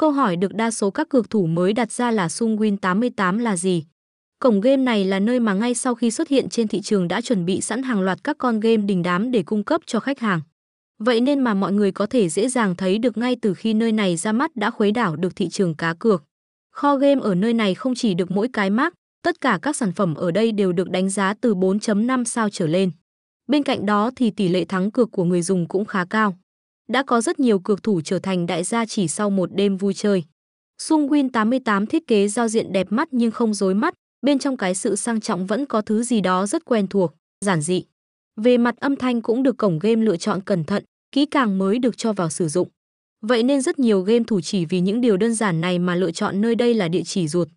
Câu hỏi được đa số các cược thủ mới đặt ra là Sunwin 88 là gì? Cổng game này là nơi mà ngay sau khi xuất hiện trên thị trường đã chuẩn bị sẵn hàng loạt các con game đình đám để cung cấp cho khách hàng. Vậy nên mà mọi người có thể dễ dàng thấy được ngay từ khi nơi này ra mắt đã khuấy đảo được thị trường cá cược. Kho game ở nơi này không chỉ được mỗi cái mác, tất cả các sản phẩm ở đây đều được đánh giá từ 4.5 sao trở lên. Bên cạnh đó thì tỷ lệ thắng cược của người dùng cũng khá cao. Đã có rất nhiều cược thủ trở thành đại gia chỉ sau một đêm vui chơi. Sunwin 88 thiết kế giao diện đẹp mắt nhưng không rối mắt, bên trong cái sự sang trọng vẫn có thứ gì đó rất quen thuộc, giản dị. Về mặt âm thanh cũng được cổng game lựa chọn cẩn thận, kỹ càng mới được cho vào sử dụng. Vậy nên rất nhiều game thủ chỉ vì những điều đơn giản này mà lựa chọn nơi đây là địa chỉ ruột.